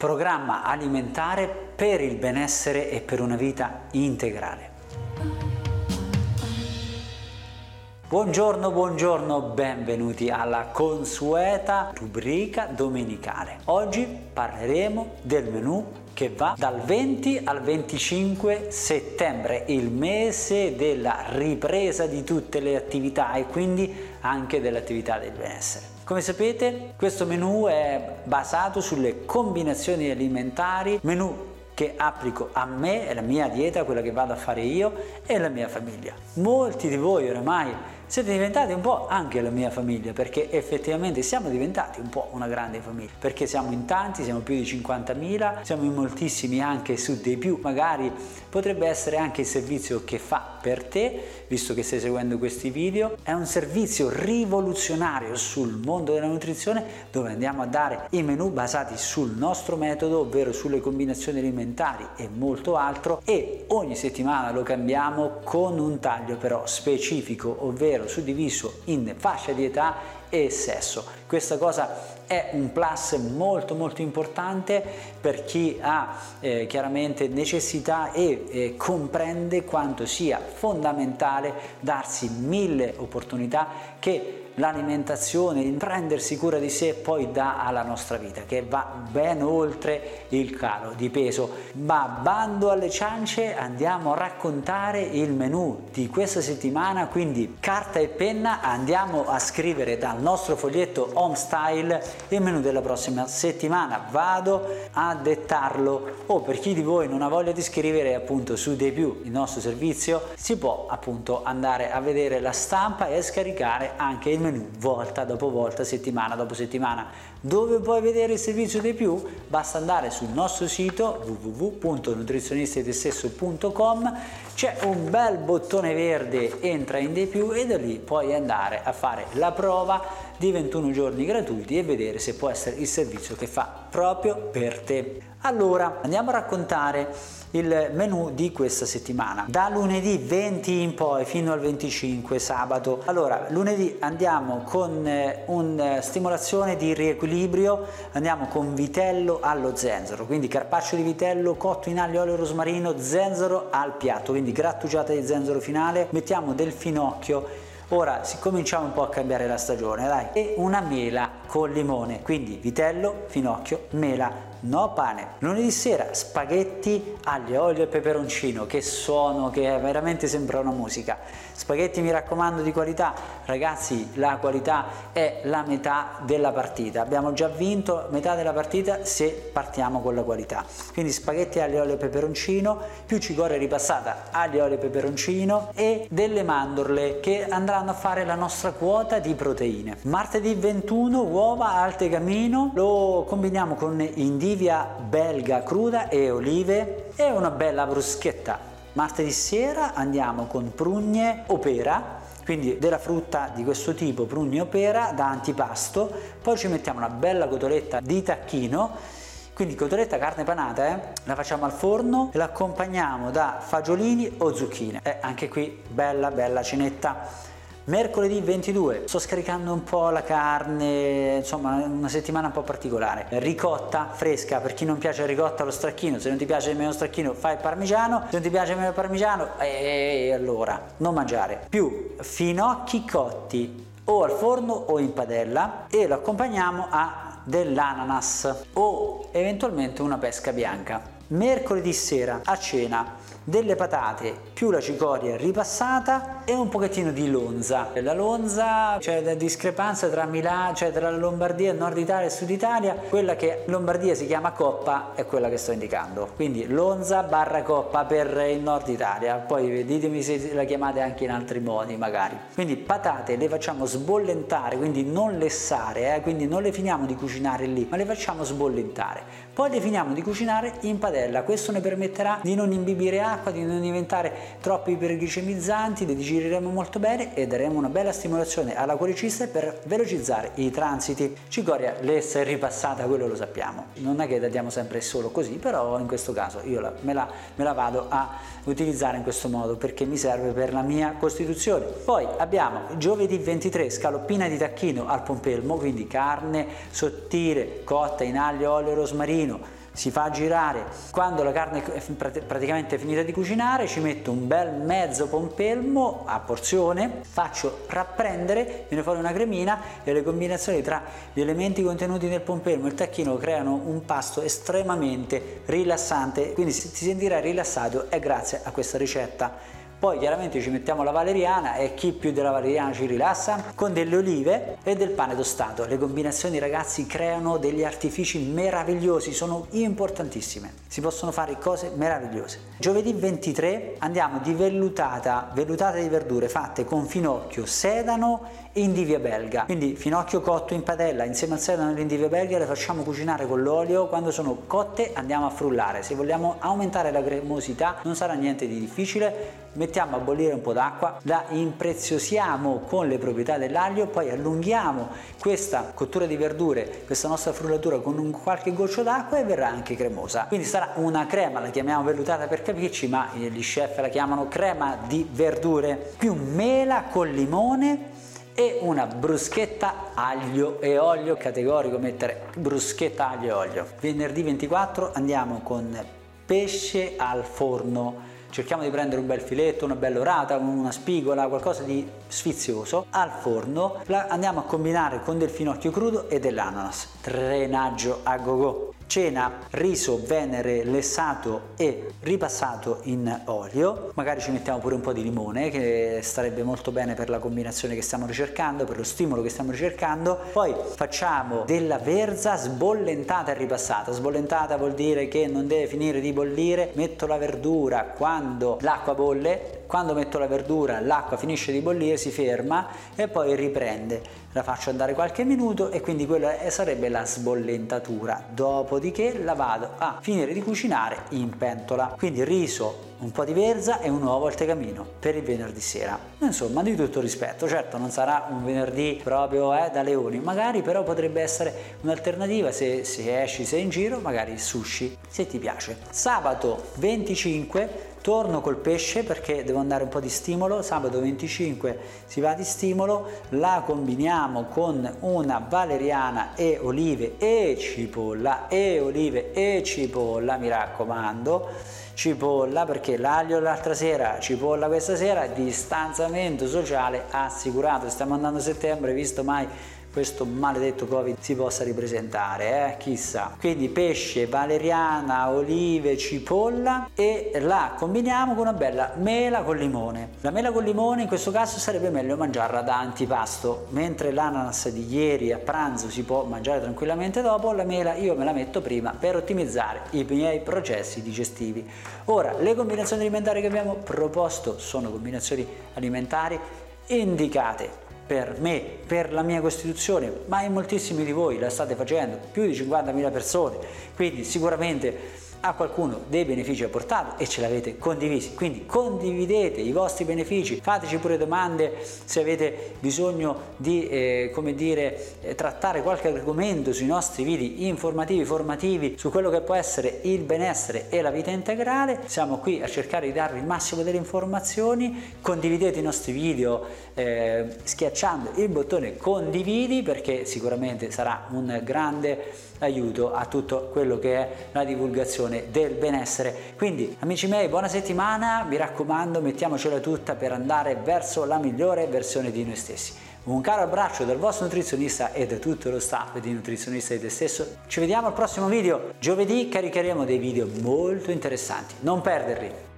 programma alimentare per il benessere e per una vita integrale. Buongiorno, buongiorno, benvenuti alla consueta rubrica domenicale. Oggi parleremo del menù che va dal 20 al 25 settembre, il mese della ripresa di tutte le attività e quindi anche dell'attività del benessere. Come sapete questo menù è basato sulle combinazioni alimentari, menù che applico a me e la mia dieta, quella che vado a fare io e la mia famiglia. Molti di voi oramai siete diventati un po' anche la mia famiglia perché effettivamente siamo diventati un po' una grande famiglia perché siamo in tanti, siamo più di 50.000, siamo in moltissimi anche su dei più, magari potrebbe essere anche il servizio che fa per te, visto che stai seguendo questi video, è un servizio rivoluzionario sul mondo della nutrizione dove andiamo a dare i menu basati sul nostro metodo, ovvero sulle combinazioni alimentari e molto altro. E ogni settimana lo cambiamo con un taglio però specifico, ovvero intero suddiviso in fascia di età e sesso. Questa cosa è un plus molto molto importante per chi ha eh, chiaramente necessità e eh, comprende quanto sia fondamentale darsi mille opportunità che l'alimentazione, il prendersi cura di sé poi dà alla nostra vita, che va ben oltre il calo di peso. Ma bando alle ciance, andiamo a raccontare il menù di questa settimana, quindi carta e penna, andiamo a scrivere dal nostro foglietto Home Style il menù della prossima settimana. Vado a dettarlo o per chi di voi non ha voglia di scrivere appunto su dei più il nostro servizio, si può appunto andare a vedere la stampa e scaricare anche il menu volta dopo volta, settimana dopo settimana. Dove puoi vedere il servizio dei più? Basta andare sul nostro sito www.nutrizionistedestesso.com c'è un bel bottone verde entra in dei più e da lì puoi andare a fare la prova di 21 giorni gratuiti e vedere se può essere il servizio che fa proprio per te. Allora andiamo a raccontare il menu di questa settimana. Da lunedì 20 in poi fino al 25 sabato. Allora lunedì andiamo con eh, una eh, stimolazione di riequilibrio. Andiamo con vitello allo zenzero. Quindi carpaccio di vitello cotto in aglio olio rosmarino zenzero al piatto. Quindi grattugiata di zenzero finale. Mettiamo del finocchio Ora si cominciamo un po' a cambiare la stagione, dai. E una mela con limone, quindi vitello, finocchio, mela, no pane. Lunedì sera spaghetti aglio, olio e peperoncino, che suono, che veramente sembra una musica. Spaghetti mi raccomando di qualità, ragazzi la qualità è la metà della partita, abbiamo già vinto metà della partita se partiamo con la qualità. Quindi spaghetti aglio, olio e peperoncino, più cicoria ripassata aglio, olio e peperoncino e delle mandorle che andranno a fare la nostra quota di proteine. Martedì 21 uova al tegamino, lo combiniamo con indie olivia belga cruda e olive e una bella bruschetta. Martedì sera andiamo con prugne o pera, quindi della frutta di questo tipo, prugne o pera, da antipasto. Poi ci mettiamo una bella cotoletta di tacchino, quindi cotoletta carne panata, eh? la facciamo al forno e la accompagniamo da fagiolini o zucchine. E anche qui bella bella cenetta. Mercoledì 22 sto scaricando un po' la carne, insomma una settimana un po' particolare. Ricotta fresca, per chi non piace la ricotta lo stracchino, se non ti piace meno stracchino fai il parmigiano, se non ti piace meno parmigiano e allora non mangiare. Più finocchi cotti o al forno o in padella e lo accompagniamo a dell'ananas o eventualmente una pesca bianca. Mercoledì sera a cena delle patate più la cicoria ripassata e un pochettino di lonza. La lonza c'è la discrepanza tra Milano, cioè tra Lombardia, Nord Italia e Sud Italia, quella che Lombardia si chiama coppa è quella che sto indicando. Quindi lonza barra coppa per il Nord Italia, poi ditemi se la chiamate anche in altri modi magari. Quindi patate le facciamo sbollentare, quindi non lessare, eh? quindi non le finiamo di cucinare lì, ma le facciamo sbollentare. Poi le finiamo di cucinare in padella, questo ne permetterà di non imbibire acqua, di non diventare troppo iperglicemizzanti, le digeriremo molto bene e daremo una bella stimolazione alla cuoricista per velocizzare i transiti. Cicoria lessa e ripassata, quello lo sappiamo. Non è che la diamo sempre solo così, però in questo caso io la, me, la, me la vado a utilizzare in questo modo perché mi serve per la mia costituzione. Poi abbiamo giovedì 23 scaloppina di tacchino al pompelmo, quindi carne sottile cotta in aglio, olio rosmarino si fa girare. Quando la carne è praticamente finita di cucinare ci metto un bel mezzo pompelmo a porzione, faccio rapprendere, viene fuori una cremina e le combinazioni tra gli elementi contenuti nel pompelmo e il tacchino creano un pasto estremamente rilassante, quindi se ti sentirai rilassato è grazie a questa ricetta poi chiaramente ci mettiamo la valeriana e chi più della valeriana ci rilassa con delle olive e del pane tostato. Le combinazioni ragazzi creano degli artifici meravigliosi, sono importantissime. Si possono fare cose meravigliose. Giovedì 23 andiamo di vellutata, vellutata di verdure fatte con finocchio, sedano e indivia belga. Quindi finocchio cotto in padella insieme al sedano e l'indivia belga le facciamo cucinare con l'olio. Quando sono cotte andiamo a frullare. Se vogliamo aumentare la cremosità non sarà niente di difficile mettiamo a bollire un po' d'acqua, la impreziosiamo con le proprietà dell'aglio, poi allunghiamo questa cottura di verdure, questa nostra frullatura con un qualche goccio d'acqua e verrà anche cremosa. Quindi sarà una crema, la chiamiamo vellutata per capirci, ma gli chef la chiamano crema di verdure più mela con limone e una bruschetta aglio e olio, categorico mettere bruschetta aglio e olio. Venerdì 24 andiamo con pesce al forno cerchiamo di prendere un bel filetto, una bella orata, una spigola, qualcosa di sfizioso, al forno la andiamo a combinare con del finocchio crudo e dell'ananas. Drenaggio a go go cena, riso, venere, lessato e ripassato in olio. Magari ci mettiamo pure un po' di limone che starebbe molto bene per la combinazione che stiamo ricercando, per lo stimolo che stiamo ricercando. Poi facciamo della verza sbollentata e ripassata. Sbollentata vuol dire che non deve finire di bollire. Metto la verdura quando l'acqua bolle quando metto la verdura l'acqua finisce di bollire, si ferma e poi riprende. La faccio andare qualche minuto e quindi quella sarebbe la sbollentatura. Dopodiché la vado a finire di cucinare in pentola. Quindi riso, un po' di verza e un uovo al tegamino per il venerdì sera. Insomma, di tutto rispetto, certo non sarà un venerdì proprio eh, da leoni, magari però potrebbe essere un'alternativa se, se esci, sei in giro, magari sushi, se ti piace. Sabato 25 torno col pesce perché devo andare un po' di stimolo, sabato 25 si va di stimolo, la combiniamo con una valeriana e olive e cipolla e olive e cipolla, mi raccomando, cipolla perché l'aglio l'altra sera, cipolla questa sera, distanziamento sociale assicurato, stiamo andando a settembre, visto mai questo maledetto Covid si possa ripresentare, eh? chissà. Quindi pesce, valeriana, olive, cipolla e la combiniamo con una bella mela con limone. La mela con limone in questo caso sarebbe meglio mangiarla da antipasto, mentre l'ananas di ieri a pranzo si può mangiare tranquillamente dopo, la mela io me la metto prima per ottimizzare i miei processi digestivi. Ora, le combinazioni alimentari che abbiamo proposto sono combinazioni alimentari indicate per me, per la mia Costituzione, ma in moltissimi di voi la state facendo, più di 50.000 persone, quindi sicuramente a qualcuno dei benefici ha portato e ce l'avete condivisi. Quindi condividete i vostri benefici, fateci pure domande se avete bisogno di eh, come dire, eh, trattare qualche argomento sui nostri video informativi, formativi, su quello che può essere il benessere e la vita integrale. Siamo qui a cercare di darvi il massimo delle informazioni. Condividete i nostri video eh, schiacciando il bottone condividi perché sicuramente sarà un grande aiuto a tutto quello che è la divulgazione del benessere. Quindi amici miei, buona settimana, mi raccomando, mettiamocela tutta per andare verso la migliore versione di noi stessi. Un caro abbraccio dal vostro nutrizionista e da tutto lo staff di Nutrizionista di te stesso. Ci vediamo al prossimo video. Giovedì caricheremo dei video molto interessanti. Non perderli.